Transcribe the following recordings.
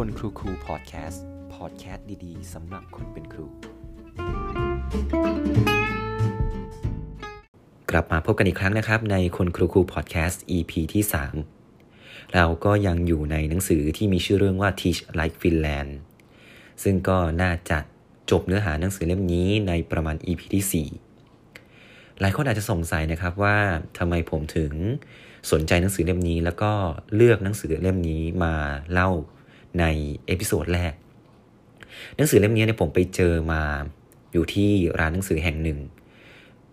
คนครูครูพอดแคสต์พอดแคสต์ดีๆสำหรับคนเป็นครู กลับมาพบกันอีกครั้งนะครับ ในคนครูครูพอดแคสต์ EP ที่ 3 เราก็ยังอยู่ในหนังสือที่มีชื่อเรื่องว่า Teach Like Finland ซึ่งก็น่าจะจบเนื้อหาหนังสือเล่มนี้ในประมาณ EP ที่ 4 หลายคนอาจจะสงสัยนะครับว่าทำไมผมถึงสนใจหนังสือเล่มนี้ แล้วก็เลือกหนังสือเล่มนี้มาเล่า ใน episode แรก หนังสือเล่มนี้เนี่ยผมไปเจอมาอยู่ที่ร้านหนังสือแห่งหนึ่ง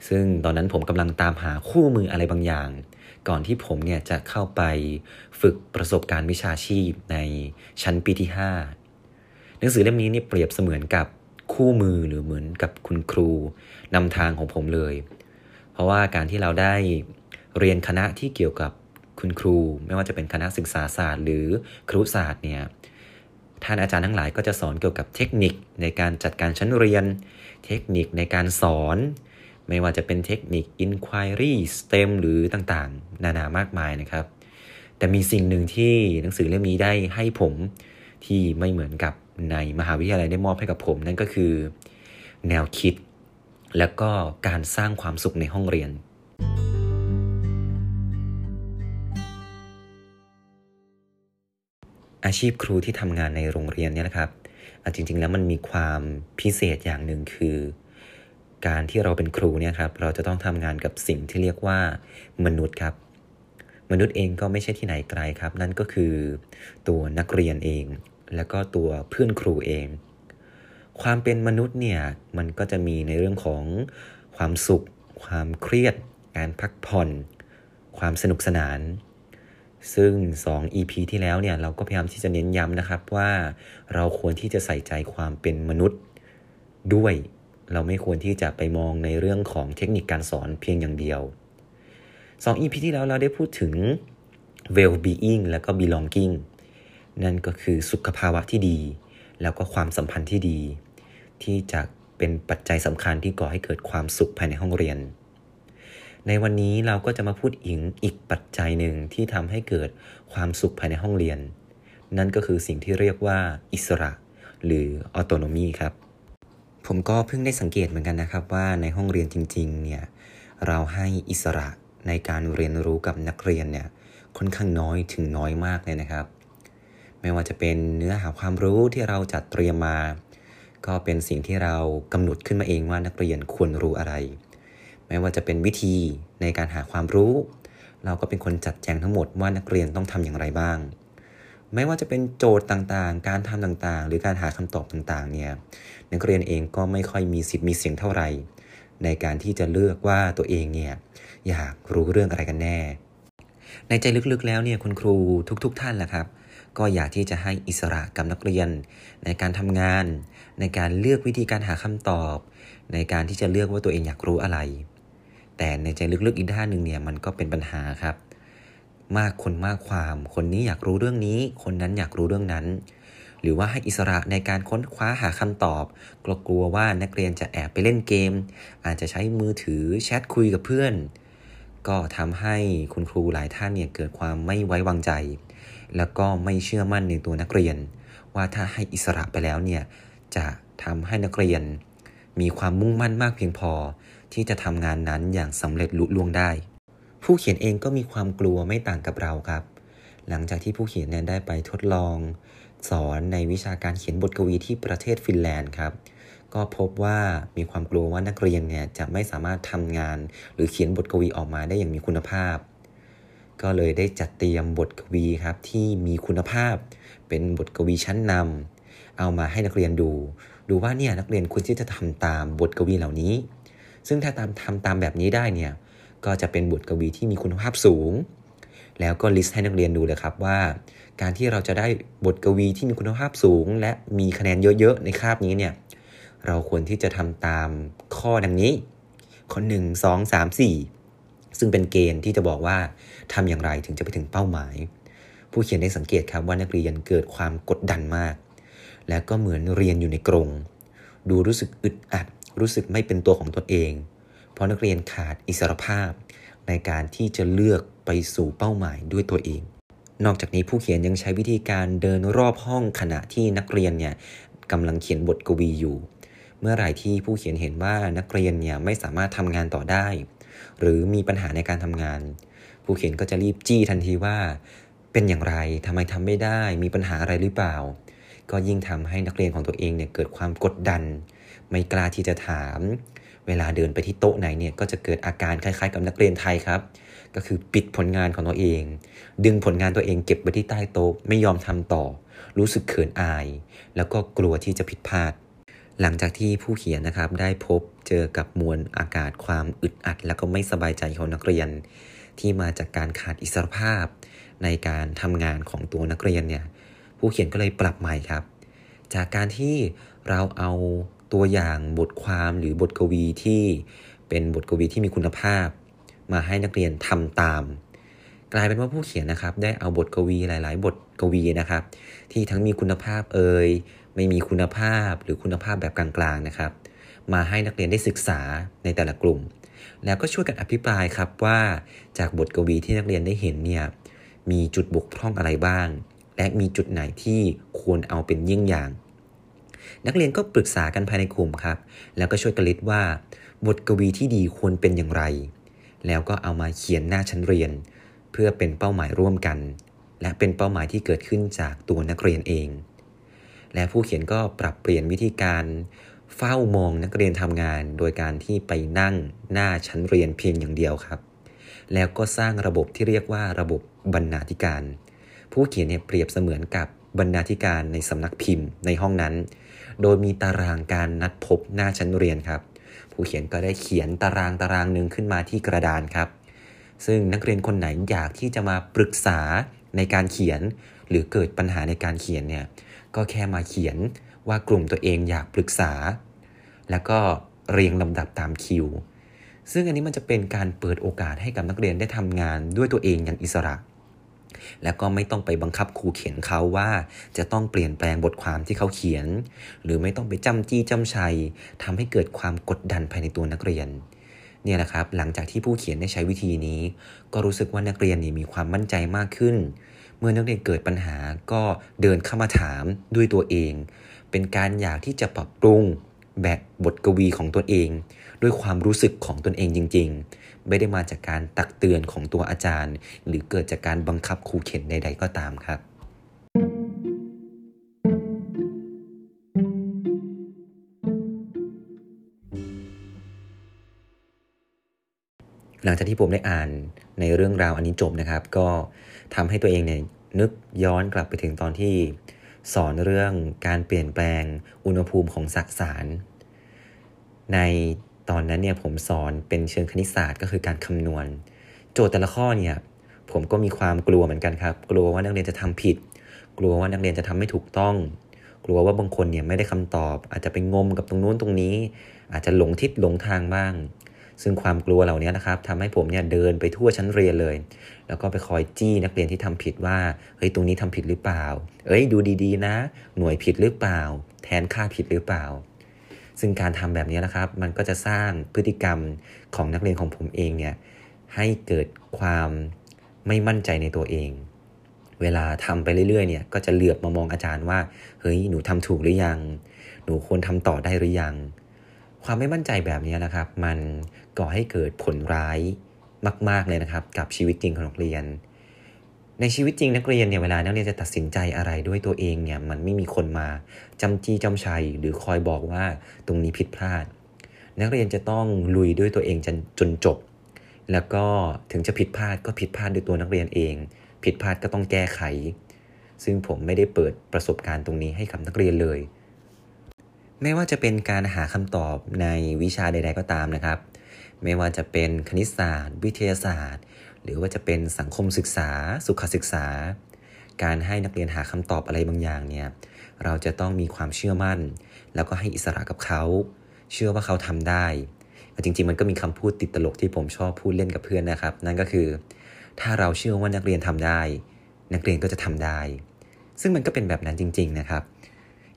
ซึ่งตอนนั้นผมกำลังตามหาคู่มืออะไรบางอย่าง ก่อนที่ผมเนี่ยจะเข้าไปฝึกประสบการณ์วิชาชีพในชั้นปีที่ 5 หนังสือเล่มนี้เนี่ยเปรียบเสมือนกับคู่มือหรือเหมือนกับคุณครูนำทางของผมเลย เพราะว่าการที่เราได้เรียนคณะที่เกี่ยวกับคุณครู ไม่ว่าจะเป็นคณะศึกษาศาสตร์ หรือครุศาสตร์เนี่ย ท่านอาจารย์ทั้งหลายก็จะสอนเกี่ยวกับเทคนิคในการจัดการชั้นเรียน เทคนิคในการสอน ไม่ว่าจะเป็นเทคนิค inquiry STEM หรือต่างๆ นานามากมายนะครับ แต่มีสิ่งหนึ่งที่หนังสือเล่มนี้ได้ให้ผมที่ไม่เหมือนกับในมหาวิทยาลัยได้มอบให้กับผมนั่นก็คือ แนวคิด และก็การสร้างความสุขในห้องเรียน อาชีพครูที่ทำงานในโรงเรียนเนี่ยนะครับจริง ๆ แล้วมันมีความพิเศษอย่างหนึ่งคือ การที่เราเป็นครูเนี่ยครับเราจะต้องทำงานกับสิ่งที่เรียกว่ามนุษย์ครับ มนุษย์เองก็ไม่ใช่ที่ไหนไกลครับ นั่นก็คือตัวนักเรียนเอง แล้วก็ตัวเพื่อนครูเอง ความเป็นมนุษย์เนี่ยมันก็จะมีในเรื่องของความสุข ความเครียด การพักผ่อน ความสนุกสนาน ซึ่ง 2 EP ที่แล้วเนี่ยเราก็พยายามที่จะเน้นย้ำนะครับว่าเราควรที่จะใส่ใจความเป็นมนุษย์ด้วย เราไม่ควรที่จะไปมองในเรื่องของเทคนิคการสอนเพียงอย่างเดียว 2 EP ที่แล้วเราได้พูดถึง well-being แล้วก็ belonging นั่นก็คือสุขภาวะที่ดี แล้วก็ความสัมพันธ์ที่ดี ที่จะเป็นปัจจัยสำคัญที่ก่อให้เกิดความสุขภายในห้องเรียน ในวันนี้เราก็จะมาพูดอิงอีกปัจจัยหนึ่งที่ทำให้เกิดความสุขภายในห้องเรียน นั่นก็คือสิ่งที่เรียกว่าอิสระ หรือออโตโนมีครับ ผมก็เพิ่งได้สังเกตเหมือนกันนะครับว่าในห้องเรียนจริงๆเนี่ยเราให้อิสระในการเรียนรู้กับนักเรียนเนี่ยค่อนข้างน้อยถึงน้อยมากเลยนะครับ ไม่ว่าจะเป็นเนื้อหาความรู้ที่เราจัดเตรียมมา ก็เป็นสิ่งที่เรากำหนดขึ้นมาเองว่านักเรียนควรรู้อะไร ไม่ว่าจะเป็นวิธีในการหาความรู้ เราก็เป็นคนจัดแจงทั้งหมดว่านักเรียนต้องทำอย่างไรบ้าง ไม่ว่าจะเป็นโจทย์ต่างๆ การทำต่างๆ หรือการหาคำตอบต่างๆเนี่ยนักเรียนเองก็ไม่ค่อยมีสิทธิ์มีเสียงเท่าไหร่ ในการที่จะเลือกว่าตัวเองเนี่ยอยากรู้เรื่องอะไรกันแน่ ในใจลึกๆแล้วเนี่ยคุณครูทุก ๆทท่านแหละครับก็อยากที่จะให้อิสระกับนักเรียน ในการทำงาน ในการเลือกวิธีการหาคำตอบ ในการที่จะเลือกว่าตัวเองอยากรู้อะไร แต่ในใจลึกๆอีกด้านหนึ่งเนี่ยมันก็เป็นปัญหาครับ มากคนมากความ คนนี้อยากรู้เรื่องนี้ คนนั้นอยากรู้เรื่องนั้น หรือว่าให้อิสระในการค้นคว้าหาคำตอบกลัวว่านักเรียนจะแอบไปเล่นเกม อาจจะใช้มือถือแชทคุยกับเพื่อน ก็ทำให้คุณครูหลายท่านเนี่ยเกิดความไม่ไว้วางใจ แล้วก็ไม่เชื่อมั่นในตัวนักเรียน ว่าถ้าให้อิสระไปแล้วเนี่ยจะทำให้นักเรียนมีความมุ่งมั่นมากเพียงพอ ที่จะทำงานนั้นอย่างสำเร็จลุล่วงได้ ผู้เขียนเองก็มีความกลัวไม่ต่างกับเราครับ หลังจากที่ผู้เขียนเนี่ยได้ไปทดลอง สอนในวิชาการเขียนบทกวีที่ประเทศฟินแลนด์ครับ ก็พบว่ามีความกลัวว่านักเรียนเนี่ยจะไม่สามารถทำงาน หรือเขียนบทกวีออกมาได้อย่างมีคุณภาพก็เลยได้จัดเตรียมบทกวีครับที่มีคุณภาพ เป็นบทกวีชั้นนำเอามาให้นักเรียนดู ดูว่าเนี่ยนักเรียนควรที่จะทำตามบทกวีเหล่านี้ ซึ่งถ้าตามทำตามแบบนี้ได้เนี่ยก็จะเป็นบทกวีที่มีคุณภาพสูง แล้วก็ลิสต์ให้นักเรียนดูเลยครับว่า การที่เราจะได้บทกวีที่มีคุณภาพสูง และมีคะแนนเยอะๆ ในคาบนี้เนี่ยเราควรที่จะทำตามข้อดังนี้ ข้อหนึ่งสองสามสี่ซึ่งเป็นเกณฑ์ที่จะบอกว่าทำอย่างไรถึงจะไปถึงเป้าหมาย ผู้เขียนได้สังเกตครับว่านักเรียนเกิดความกดดันมาก และก็เหมือนเรียนอยู่ในกรง ดูรู้สึกอึดอัด รู้สึกไม่เป็นตัวของตนเอง เพราะนักเรียนขาดอิสรภาพ ในการที่จะเลือกไปสู่เป้าหมายด้วยตัวเอง นอกจากนี้ผู้เขียนยังใช้วิธีการเดินรอบห้องขณะที่นักเรียนเนี่ยกำลังเขียนบทกวีอยู่ เมื่อไหร่ที่ผู้เขียนเห็นว่านักเรียนเนี่ยไม่สามารถทำงานต่อได้ หรือมีปัญหาในการทำงาน ผู้เขียนก็จะรีบจี้ทันทีว่า เป็นอย่างไรทำไมทำไม่ได้ มีปัญหาอะไรหรือเปล่า ก็ยิ่งทำให้นักเรียนของตัวเองเนี่ยเกิดความกดดัน ไม่กล้าที่จะถาม เวลาเดินไปที่โต๊ะไหนเนี่ยก็จะเกิดอาการคล้ายๆ กับนักเรียนไทยครับ ก็คือปิดผลงานของตัวเอง ดึงผลงานตัวเองเก็บไว้ที่ใต้โต๊ะไม่ยอมทำต่อ รู้สึกเขินอาย แล้วก็กลัวที่จะผิดพลาด หลังจากที่ผู้เขียนนะครับได้พบเจอกับมวลอากาศความอึดอัด แล้วก็ไม่สบายใจของนักเรียน ที่มาจากการขาดอิสรภาพ ในการทำงานของตัวนักเรียนเนี่ยผู้เขียนก็เลยปรับใหม่ครับ จากการที่เราเอา ตัวอย่างบทความหรือบทกวีที่เป็นบทกวีที่มีคุณภาพ มาให้นักเรียนทำตาม กลายเป็นว่าผู้เขียนนะครับ ได้เอาบทกวีหลาย ๆ บทกวีนะครับ ที่ทั้งมีคุณภาพเอ่ยไม่มีคุณภาพหรือคุณภาพแบบกลางๆนะครับ มาให้นักเรียนได้ศึกษาในแต่ละกลุ่ม แล้วก็ช่วยกันอภิปรายครับว่าจากบทกวีที่นักเรียนได้เห็นเนี่ยมีจุดบกพร่องอะไรบ้าง และมีจุดไหนที่ควรเอาเป็นเยิ่ยงอย่าง นักเรียนก็ปรึกษากันภายในกลุ่มครับ แล้วก็ช่วยกันลิสต์ว่า บทกวีที่ดีควรเป็นอย่างไร แล้วก็เอามาเขียนหน้าชั้นเรียน เพื่อเป็นเป้าหมายร่วมกัน และเป็นเป้าหมายที่เกิดขึ้นจากตัวนักเรียนเอง และผู้เขียนก็ปรับเปลี่ยนวิธีการเฝ้ามองนักเรียนทำงาน โดยการที่ไปนั่งหน้าชั้นเรียนเพียงอย่างเดียวครับ แล้วก็สร้างระบบที่เรียกว่าระบบบรรณาธิการ ผู้เขียนเนี่ยเปรียบเสมือนกับ บรรณาธิการในสำนักพิมพ์ในห้องนั้น โดยมีตารางการนัดพบหน้าชั้นเรียนครับ ผู้เขียนก็ได้เขียนตารางตารางหนึ่งขึ้นมาที่กระดานครับ ซึ่งนักเรียนคนไหนอยากที่จะมาปรึกษาในการเขียน หรือเกิดปัญหาในการเขียนเนี่ยก็แค่มาเขียนว่ากลุ่มตัวเองอยากปรึกษา แล้วก็เรียงลำดับตามคิว ซึ่งอันนี้มันจะเป็นการเปิดโอกาสให้กับนักเรียนได้ทำงานด้วยตัวเองอย่างอิสระ แล้วก็ไม่ต้องไปบังคับครูเขียนเขาว่าจะต้องเปลี่ยนแปลงบทความที่เขาเขียน หรือไม่ต้องไปจำจี้จำชัยทำให้เกิดความกดดันภายในตัวนักเรียนเนี่ยนะครับหลังจากที่ผู้เขียนได้ใช้วิธีนี้ ก็รู้สึกว่านักเรียนนี่มีความมั่นใจมากขึ้น เมื่อนักเรียนเกิดปัญหาก็เดินเข้ามาถามด้วยตัวเอง เป็นการอยากที่จะปรับปรุง แบบบทกวีของตนเอง ด้วยความรู้สึกของตนเองจริง ๆ ไม่ได้มาจากการตักเตือนของตัวอาจารย์ หรือเกิดจากการบังคับครูเข็นใด ๆ ก็ตามครับ หลังจากที่ผมได้อ่านในเรื่องราวอันนี้จบนะครับ ก็ทำให้ตัวเองเนี่ยนึกย้อนกลับไปถึงตอนที่สอนเรื่องการเปลี่ยนแปลงอุณหภูมิของสสาร ในตอนนั้นเนี่ยผมสอนเป็นเชิงคณิตศาสตร์ก็คือการคำนวณ โจทย์แต่ละข้อเนี่ยผมก็มีความกลัวเหมือนกันครับ กลัวว่านักเรียนจะทำผิด กลัวว่านักเรียนจะทำไม่ถูกต้อง กลัวว่าบางคนเนี่ยไม่ได้คำตอบ อาจจะไปงมกับตรงนู้นตรงนี้ อาจจะหลงทิศหลงทางบ้าง ซึ่งความกลัวเหล่านี้นะครับทำให้ผมเนี่ยเดินไปทั่วชั้นเรียนเลย แล้วก็ไปคอยจี้นักเรียนที่ทำผิดว่าเฮ้ยตรงนี้ทำผิดหรือเปล่า เอ้ยดูดีๆ นะ หน่วยผิดหรือเปล่า แทนค่าผิดหรือเปล่า ซึ่งการทำแบบนี้นะครับ มันก็จะสร้างพฤติกรรมของนักเรียนของผมเองเนี่ยให้เกิดความไม่มั่นใจในตัวเอง เวลาทำไปเรื่อยๆเนี่ย ก็จะเหลือบมามองอาจารย์ว่า เฮ้ย หนูทำถูกหรือยัง หนูควรทำต่อได้หรือยัง ความไม่มั่นใจแบบนี้นะครับ มันก่อให้เกิดผลร้ายมาก ๆเลยนะครับ กับชีวิตจริงของนักเรียน ในชีวิตจริงนักเรียนเนี่ยเวลานักเรียนจะตัดสินใจอะไรด้วยตัวเองเนี่ยมันไม่มีคนมาจำจี้จำชัย หรือคอยบอกว่าตรงนี้ผิดพลาด นักเรียนจะต้องลุยด้วยตัวเองจนจนจบ แล้วก็ถึงจะผิดพลาดก็ผิดพลาดด้วยตัวนักเรียนเอง ผิดพลาดก็ต้องแก้ไข ซึ่งผมไม่ได้เปิดประสบการณ์ตรงนี้ให้กับนักเรียนเลยไม่ว่าจะเป็นการหาคำตอบในวิชาใด ๆ ก็ตามนะครับ ไม่ว่าจะเป็นคณิตศาสตร์ วิทยาศาสตร์ หรือว่าจะเป็นสังคมศึกษา สุขศึกษา การให้นักเรียนหาคำตอบอะไรบางอย่างเนี่ยเราจะต้องมีความเชื่อมั่น แล้วก็ให้อิสระกับเขา เชื่อว่าเขาทำได้จริงๆมันก็มีคำพูดติดตลกที่ผมชอบพูดเล่นกับเพื่อนนะครับ นั่นก็คือ ถ้าเราเชื่อว่านักเรียนทำได้ นักเรียนก็จะทำได้ ซึ่งมันก็เป็นแบบนั้นจริง ๆนะครับ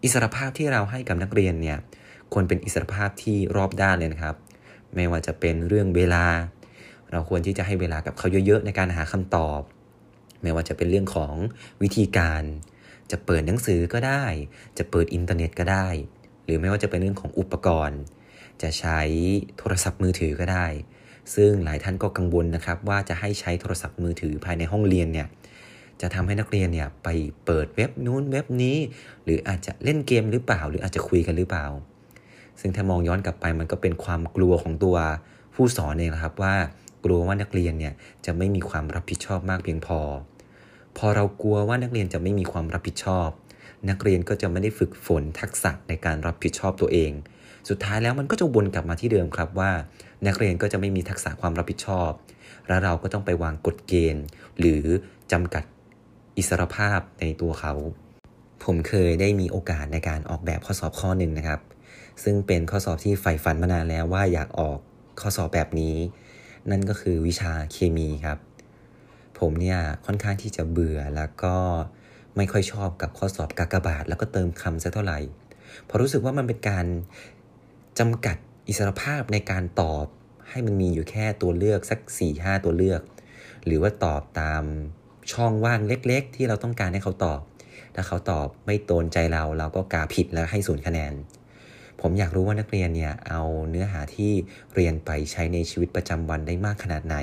อิสรภาพที่เราให้กับนักเรียนเนี่ยควรเป็นอิสรภาพที่รอบด้านเลยนะครับ ไม่ว่าจะเป็นเรื่องเวลา เราควรที่จะให้เวลากับเขาเยอะๆ ในการหาคำตอบ ไม่ว่าจะเป็นเรื่องของวิธีการ จะเปิดหนังสือก็ได้ จะเปิดอินเทอร์เน็ตก็ได้ หรือไม่ว่าจะเป็นเรื่องของอุปกรณ์ จะใช้โทรศัพท์มือถือก็ได้ ซึ่งหลายท่านก็กังวลนะครับ ว่าจะให้ใช้โทรศัพท์มือถือภายในห้องเรียนเนี่ยจะทำให้นักเรียนเนี่ยไปเปิดเว็บนู้นเว็บนี้ หรืออาจจะเล่นเกมหรือเปล่า หรืออาจจะคุยกันหรือเปล่า ซึ่งถ้ามองย้อนกลับไปมันก็เป็นความกลัวของตัวผู้สอนเองนะครับว่า กลัวว่านักเรียนเนี่ยจะไม่มีความรับผิดชอบมากเพียงพอ พอเรากลัวว่านักเรียนจะไม่มีความรับผิดชอบ นักเรียนก็จะไม่ได้ฝึกฝนทักษะในการรับผิดชอบตัวเอง สุดท้ายแล้วมันก็จะวนกลับมาที่เดิมครับว่า นักเรียนก็จะไม่มีทักษะความรับผิดชอบ และเราก็ต้องไปวางกฎเกณฑ์ หรือจำกัดอิสรภาพในตัวเขา ผมเคยได้มีโอกาสในการออกแบบข้อสอบข้อหนึ่งนะครับ ซึ่งเป็นข้อสอบที่ใฝ่ฝันมานานแล้วว่าอยากออกข้อสอบแบบนี้ นั่นก็คือวิชาเคมีครับ ผมเนี่ยค่อนข้างที่จะเบื่อแล้วก็ไม่ค่อยชอบกับข้อสอบกากบาท แล้วก็เติมคำซะเท่าไหร่พราะรู้สึกว่ามันเป็นการจำกัดอิสรภาพในการตอบให้มันมีอยู่แค่ตัวเลือกสัก 4-5 ตัวเลือก หรือว่าตอบตามช่องว่างเล็ก ๆ ที่เราต้องการให้เขาตอบ ถ้าเขาตอบไม่โดนใจเราเราก็กาผิดแล้วให้ศูนย์คะแนน ผมอยากรู้ว่านักเรียนเนี่ยเอาเนื้อหาที่เรียนไปใช้ในชีวิตประจำวันได้มากขนาดไหน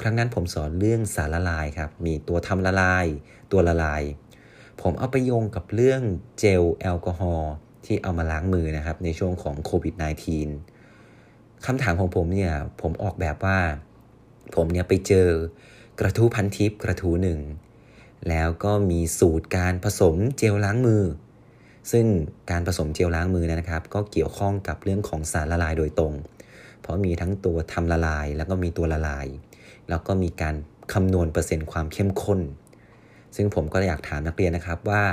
ครั้งนั้นผมสอนเรื่องสารละลายครับ มีตัวทำละลาย ตัวละลาย ผมเอาไปโยงกับเรื่องเจลแอลกอฮอล์ที่เอามาล้างมือนะครับในช่วงของโควิด -19 คำถามของผมเนี่ยผมออกแบบว่า ผมเนี่ยไปเจอกระทู้พันทิปกระทู้หนึ่ง แล้วก็มีสูตรการผสมเจลล้างมือ ซึ่งการผสมเจลล้างมือนะครับ ก็เกี่ยวข้องกับเรื่องของสารละลายโดยตรง เพราะมีทั้งตัวทำละลาย แล้วก็มีตัวละลาย แล้วก็มีการคำนวณเปอร์เซ็นต์ความเข้มข้น ซึ่งผมก็อยากถามนักเรียนนะครับว่า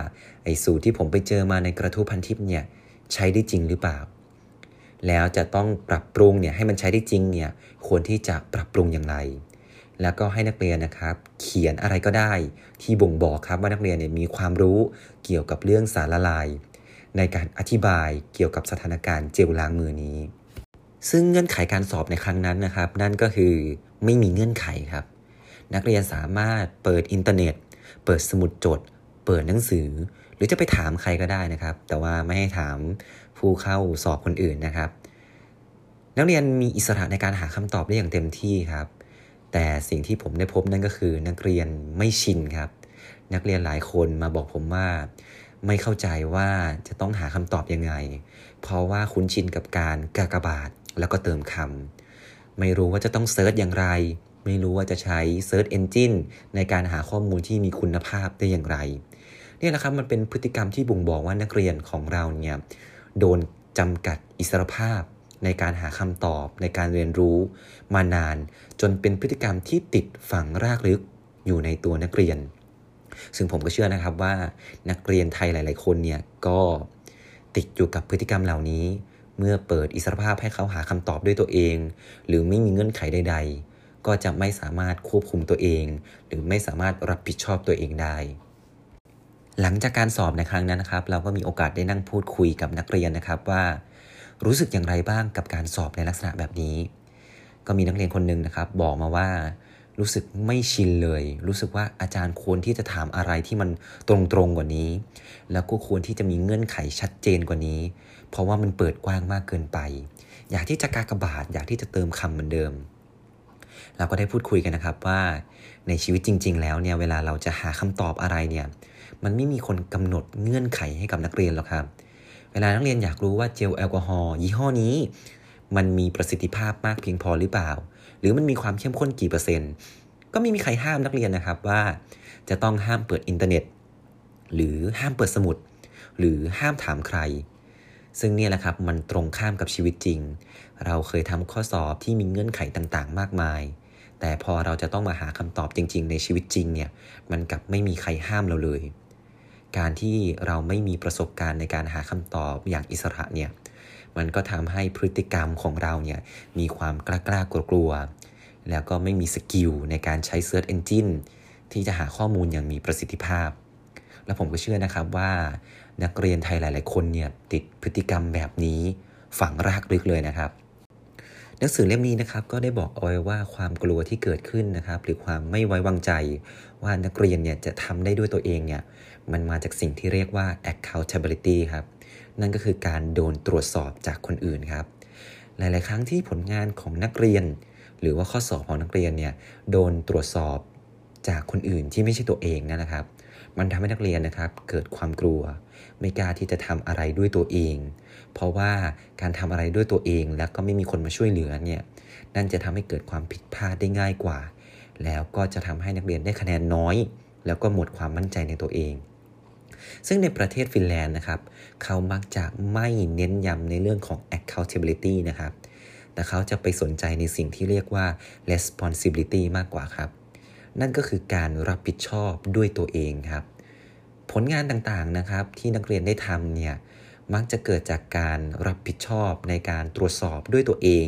ไอ้สูตรที่ผมไปเจอมาในกระทู้พันทิปเนี่ยใช้ได้จริงหรือเปล่า แล้วจะต้องปรับปรุงเนี่ยให้มันใช้ได้จริงเนี่ยควรที่จะปรับปรุงอย่างไร แล้วก็ให้นักเรียนนะครับ เขียนอะไรก็ได้ที่บ่งบอกครับว่านักเรียนเนี่ยมีความรู้เกี่ยวกับเรื่องสารละลาย ในการอธิบายเกี่ยวกับสถานการณ์เจลล้างมือนี้ ซึ่งเงื่อนไขการสอบในครั้งนั้นนะครับ นั่นก็คือไม่มีเงื่อนไขครับ นักเรียนสามารถเปิดอินเทอร์เน็ต เปิดสมุดจด เปิดหนังสือ หรือจะไปถามใครก็ได้นะครับ แต่ว่าไม่ให้ถามผู้เข้าสอบคนอื่นนะครับ นักเรียนมีอิสระในการหาคำตอบได้อย่างเต็มที่ครับ แต่สิ่งที่ผมได้พบนั่นก็คือนักเรียนไม่ชินครับ นักเรียนหลายคนมาบอกผมว่า ไม่เข้าใจว่าจะต้องหาคำตอบยังไง เพราะว่าคุ้นชินกับการกากบาทแล้วก็เติมคำไม่รู้ว่าจะต้อง search อย่างไร ไม่รู้ว่าจะใช้ search engine ในการหาข้อมูลที่มีคุณภาพได้อย่างไรนี่แหละครับมันเป็นพฤติกรรมที่บ่งบอกว่านักเรียนของเราเนี่ยโดนจำกัดอิสรภาพ ในการหาคำตอบในการเรียนรู้มานาน จนเป็นพฤติกรรมที่ติดฝังรากลึกอยู่ในตัวนักเรียน ซึ่งผมก็เชื่อนะครับว่านักเรียนไทยหลาย ๆ คนเนี่ยก็ติดอยู่กับพฤติกรรมเหล่านี้ เมื่อเปิดอิสรภาพให้เขาหาคำตอบด้วยตัวเอง หรือไม่มีเงื่อนไขใด ๆ ก็จะไม่สามารถควบคุมตัวเอง หรือไม่สามารถรับผิดชอบตัวเองได้หลังจากการสอบในครั้งนั้นนะครับ เราก็มีโอกาสได้นั่งพูดคุยกับนักเรียนนะครับว่า รู้สึกอย่างไรบ้างกับการสอบในลักษณะแบบนี้ ก็มีนักเรียนคนหนึ่งนะครับ บอกมาว่ารู้สึกไม่ชินเลย รู้สึกว่าอาจารย์ควรที่จะถามอะไรที่มันตรงๆกว่านี้ แล้วก็ควรที่จะมีเงื่อนไขชัดเจนกว่านี้ เพราะว่ามันเปิดกว้างมากเกินไป อยากที่จะกากบาทอยากที่จะเติมคำเหมือนเดิม เราก็ได้พูดคุยกันนะครับว่าในชีวิตจริง ๆ แล้วเนี่ยเวลาเราจะหาคำตอบอะไรเนี่ยมันไม่มีคนกำหนดเงื่อนไขให้กับนักเรียนหรอกครับ เวลานักเรียนอยากรู้ว่าเจลแอลกอฮอล์ยี่ห้อนี้ มันมีประสิทธิภาพมากเพียงพอหรือเปล่า หรือมันมีความเข้มข้นกี่เปอร์เซ็นต์ ก็ไม่มีใครห้ามนักเรียนนะครับว่าจะต้องห้ามเปิดอินเทอร์เน็ต หรือห้ามเปิดสมุด หรือห้ามถามใคร ซึ่งเนี่ยแหละครับมันตรงข้ามกับชีวิตจริง เราเคยทำข้อสอบที่มีเงื่อนไขต่างๆ มากมาย แต่พอเราจะต้องมาหาคำตอบจริง ๆ ในชีวิตจริงเนี่ยมันกลับไม่มีใครห้ามเราเลย การที่เราไม่มีประสบการณ์ในการหาคำตอบอย่างอิสระเนี่ยมันก็ทำให้พฤติกรรมของเราเนี่ยมีความกล้ากล้ากลัวแล้วก็ไม่มีสกิลในการใช้ Search Engine ที่จะหาข้อมูลอย่างมีประสิทธิภาพ และผมก็เชื่อนะครับว่านักเรียนไทยหลาย ๆ คนเนี่ยติดพฤติกรรมแบบนี้ฝังรากลึกเลยนะครับ หนังสือเล่มนี้นะครับก็ได้บอกเอาไว้ว่าความกลัวที่เกิดขึ้นนะครับ หรือความไม่ไว้วางใจ ว่านักเรียนเนี่ยจะทำได้ด้วยตัวเองเนี่ยมันมาจากสิ่งที่เรียกว่า accountability ครับนั่นก็คือการโดนตรวจสอบจากคนอื่นครับ หลาย ๆ ครั้งที่ผลงานของนักเรียน หรือว่าข้อสอบของนักเรียนเนี่ยโดนตรวจสอบจากคนอื่นที่ไม่ใช่ตัวเองนะครับ มันทำให้นักเรียนนะครับ เกิดความกลัว ไม่กล้าที่จะทำอะไรด้วยตัวเอง เพราะว่าการทำอะไรด้วยตัวเองแล้วก็ไม่มีคนมาช่วยเหลือเนี่ยนั่นจะทำให้เกิดความผิดพลาดได้ง่ายกว่า แล้วก็จะทำให้นักเรียนได้คะแนนน้อย แล้วก็หมดความมั่นใจในตัวเอง ซึ่งในประเทศฟินแลนด์นะครับ เขามักจะไม่เน้นย้ำในเรื่องของ accountability นะครับแต่เขาจะไปสนใจในสิ่งที่เรียกว่า responsibility มากกว่าครับ นั่นก็คือการรับผิดชอบด้วยตัวเองครับ ผลงานต่างๆนะครับที่นักเรียนได้ทำเนี่ย มักจะเกิดจากการรับผิดชอบในการตรวจสอบด้วยตัวเอง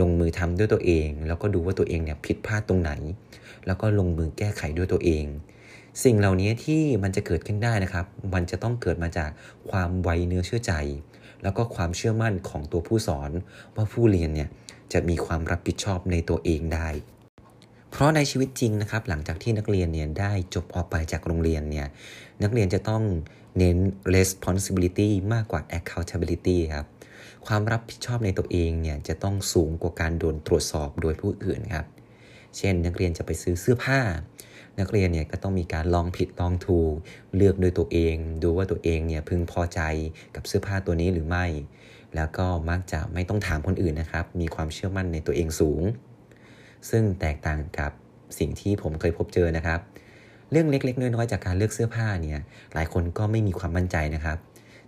ลงมือทำด้วยตัวเอง แล้วก็ดูว่าตัวเองเนี่ยผิดพลาดตรงไหน แล้วก็ลงมือแก้ไขด้วยตัวเอง สิ่งเหล่านี้ที่มันจะเกิดขึ้นได้นะครับ มันจะต้องเกิดมาจากความไวเนื้อเชื่อใจ แล้วก็ความเชื่อมั่นของตัวผู้สอนว่าผู้เรียนเนี่ยจะมีความรับผิดชอบในตัวเองได้ เพราะในชีวิตจริงนะครับ หลังจากที่นักเรียนเนี่ยได้จบออกไปจากโรงเรียนเนี่ย นักเรียนจะต้องเน้น responsibility มากกว่า accountability ครับ ความรับผิดชอบในตัวเองเนี่ยจะต้องสูงกว่าการโดนตรวจสอบโดยผู้อื่นครับ เช่น นักเรียนจะไปซื้อเสื้อผ้า นักเรียนเนี่ยก็ต้องมีการลองผิดลองถูก เลือกโดยตัวเอง ดูว่าตัวเองเนี่ยพึงพอใจกับเสื้อผ้าตัวนี้หรือไม่ แล้วก็มักจะไม่ต้องถามคนอื่นนะครับ มีความเชื่อมั่นในตัวเองสูง ซึ่งแตกต่างกับสิ่งที่ผมเคยพบเจอนะครับ เรื่องเล็ก ๆ น้อยๆจากการเลือกเสื้อผ้าเนี่ยหลายคนก็ไม่มีความมั่นใจนะครับ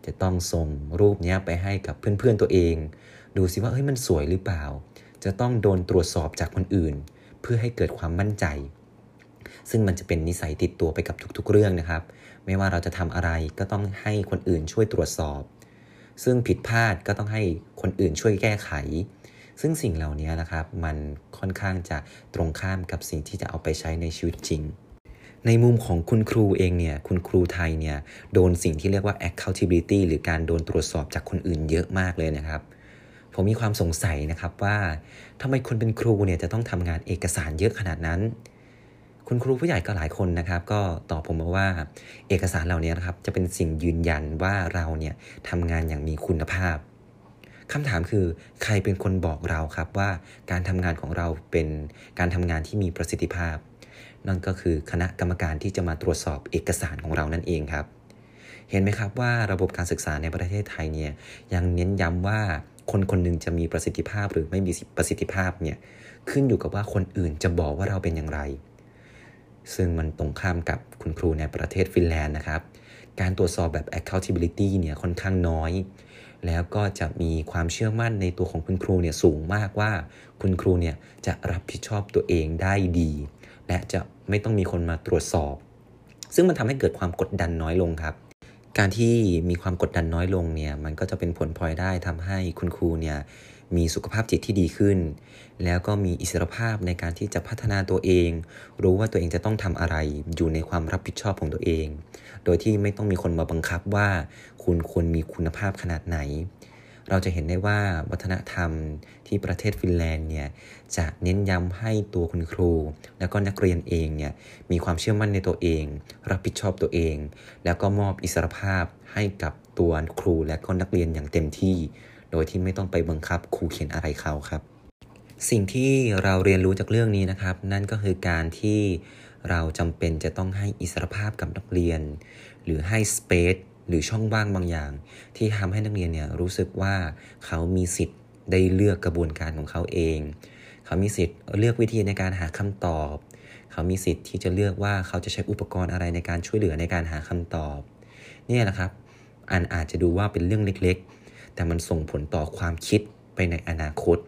จะต้องส่งรูปนี้ไปให้กับเพื่อนๆตัวเอง ดูสิว่าเฮ้ยมันสวยหรือเปล่า จะต้องโดนตรวจสอบจากคนอื่น เพื่อให้เกิดความมั่นใจ ซึ่งมันจะเป็นนิสัยติดตัวไปกับทุกๆเรื่องนะครับ ไม่ว่าเราจะทำอะไรก็ต้องให้คนอื่นช่วยตรวจสอบ ซึ่งผิดพลาดก็ต้องให้คนอื่นช่วยแก้ไขซึ่งสิ่งเหล่านี้นะครับ มันค่อนข้างจะตรงข้ามกับสิ่งที่จะเอาไปใช้ในชีวิตจริง ในมุมของคุณครูเองเนี่ยคุณครูไทยเนี่ยโดนสิ่งที่เรียกว่า accountability หรือการโดนตรวจสอบจากคนอื่นเยอะมากเลยนะครับ ผมมีความสงสัยนะครับว่าทำไมคนเป็นครูเนี่ยจะต้องทำงานเอกสารเยอะขนาดนั้น คุณครูผู้ใหญ่ก็หลายคนนะครับ ก็ตอบผมมาว่า เอกสารเหล่านี้นะครับจะเป็นสิ่งยืนยันว่าเราเนี่ยทำงานอย่างมีคุณภาพคำถามคือใครเป็นคนบอกเราครับว่าการทำงานของเราเป็นการทำงานที่มีประสิทธิภาพ นั่นก็คือคณะกรรมการที่จะมาตรวจสอบเอกสารของเรานั่นเองครับ เห็นไหมครับว่าระบบการศึกษาในประเทศไทยเนี่ยยังเน้นย้ำว่าคนคนหนึ่งจะมีประสิทธิภาพหรือไม่มีประสิทธิภาพเนี่ยขึ้นอยู่กับว่าคนอื่นจะบอกว่าเราเป็นอย่างไร ซึ่งมันตรงข้ามกับคุณครูในประเทศฟินแลนด์นะครับ การตรวจสอบแบบ accountability เนี่ยค่อนข้างน้อย แล้วก็จะมีความเชื่อมั่นในตัวของคุณครูเนี่ยสูงมากว่า คุณครูเนี่ยจะรับผิดชอบตัวเองได้ดี และจะไม่ต้องมีคนมาตรวจสอบ ซึ่งมันทำให้เกิดความกดดันน้อยลงครับ การที่มีความกดดันน้อยลงเนี่ยมันก็จะเป็นผลพลอยได้ทำให้คุณครูเนี่ยมีสุขภาพจิตที่ดีขึ้น แล้วก็มีอิสรภาพในการที่จะพัฒนาตัวเอง รู้ว่าตัวเองจะต้องทำอะไรอยู่ในความรับผิดชอบของตัวเอง โดยที่ไม่ต้องมีคนมาบังคับว่า คุณควรมีคุณภาพขนาดไหน เราจะเห็นได้ว่าวัฒนธรรมที่ประเทศฟินแลนด์เนี่ยจะเน้นย้ำให้ตัวคุณครู แล้วก็นักเรียนเองเนี่ยมีความเชื่อมั่นในตัวเอง รับผิดชอบตัวเอง แล้วก็มอบอิสรภาพให้กับตัวครูและก็นักเรียนอย่างเต็มที่ โดยที่ไม่ต้องไปบังคับครูเขียนอะไรเขาครับสิ่งที่เราเรียนรู้จากเรื่องนี้นะครับ นั่นก็คือการที่เราจำเป็นจะต้องให้อิสรภาพกับนักเรียน หรือให้สเปซ หรือช่องว่างบางอย่าง ที่ทำให้นักเรียนเนี่ยรู้สึกว่าเขามีสิทธิ์ได้เลือกกระบวนการของเขาเอง เขามีสิทธิ์เลือกวิธีในการหาคำตอบ เขามีสิทธิ์ที่จะเลือกว่าเขาจะใช้อุปกรณ์อะไรในการช่วยเหลือในการหาคำตอบนี่แหละครับอันอาจจะดูว่าเป็นเรื่องเล็กๆ แต่มันส่งผลต่อความคิดไปในอนาคต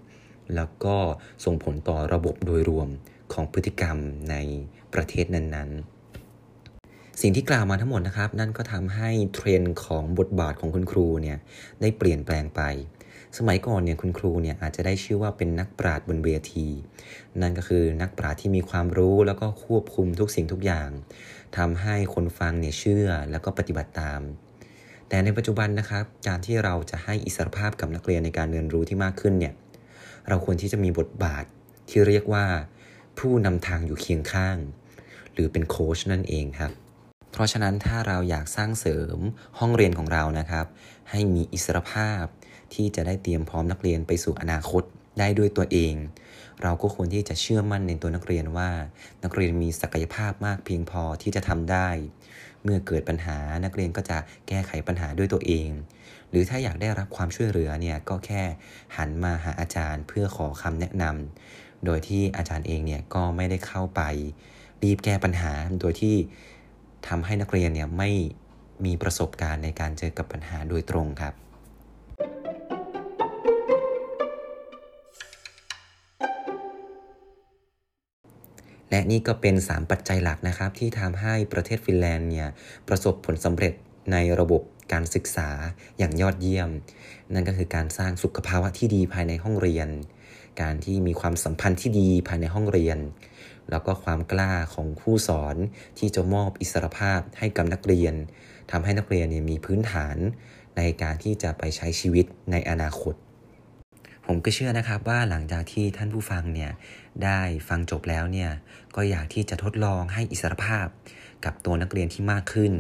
แล้วก็ส่งผลต่อระบบโดยรวมของพฤติกรรมในประเทศนั้นๆ สิ่งที่กล่าวมาทั้งหมดนะครับ นั่นก็ทำให้เทรนด์ของบทบาทของคุณครูเนี่ยได้เปลี่ยนแปลงไป สมัยก่อนเนี่ยคุณครูเนี่ยอาจจะได้ชื่อว่าเป็นนักปราชญ์บนเวที นั่นก็คือนักปราชญ์ที่มีความรู้แล้วก็ควบคุมทุกสิ่งทุกอย่างทำให้คนฟังเนี่ยเชื่อแล้วก็ปฏิบัติตาม แต่ในปัจจุบันนะครับการที่เราจะให้อิสรภาพกับนักเรียนในการเรียนรู้ที่มากขึ้นเนี่ยเราควรที่จะมีบทบาทที่เรียกว่า ผู้นำทางอยู่เคียงข้าง หรือเป็นโค้ชนั่นเองครับ เพราะฉะนั้นถ้าเราอยากสร้างเสริมห้องเรียนของเรานะครับ ให้มีอิสรภาพที่จะได้เตรียมพร้อมนักเรียนไปสู่อนาคตได้ด้วยตัวเอง เราก็ควรที่จะเชื่อมั่นในตัวนักเรียนว่า นักเรียนมีศักยภาพมากเพียงพอที่จะทำได้ เมื่อเกิดปัญหานักเรียนก็จะแก้ไขปัญหาด้วยตัวเอง หรือถ้าอยากได้รับความช่วยเหลือเนี่ยก็แค่หันมาหาอาจารย์เพื่อขอคำแนะนำโดยที่อาจารย์เองเนี่ยก็ไม่ได้เข้าไป รีบแก้ปัญหาโดยที่ ทำให้นักเรียนเนี่ยไม่มีประสบการณ์ในการเจอกับปัญหาโดยตรงครับ และนี่ก็เป็น 3 ปัจจัยหลักนะครับ ที่ทำให้ประเทศฟินแลนด์เนี่ยประสบผลสำเร็จในระบบการศึกษาอย่างยอดเยี่ยม นั่นก็คือการสร้างสุขภาวะที่ดีภายในห้องเรียน การที่มีความสัมพันธ์ที่ดีภายในห้องเรียน แล้วก็ความกล้าของผู้สอนที่จะมอบอิสรภาพให้กับนักเรียนทำให้นักเรียนเนี่ยมีพื้นฐานในการที่จะไปใช้ชีวิตในอนาคต ผมก็เชื่อนะครับว่าหลังจากที่ท่านผู้ฟังเนี่ยได้ฟังจบแล้วเนี่ยก็อยากที่จะทดลองให้อิสรภาพกับตัวนักเรียนที่มากขึ้น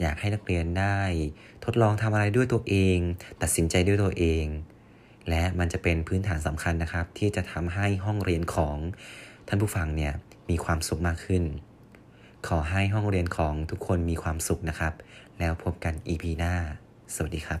อยากให้นักเรียนได้ทดลองทำอะไรด้วยตัวเอง ตัดสินใจด้วยตัวเองและมันจะเป็นพื้นฐานสำคัญนะครับ ที่จะทำให้ห้องเรียนของท่านผู้ฟังเนี่ย มีความสุขมากขึ้น ขอให้ห้องเรียนของทุกคนมีความสุขนะครับ แล้วพบกัน EP หน้า สวัสดีครับ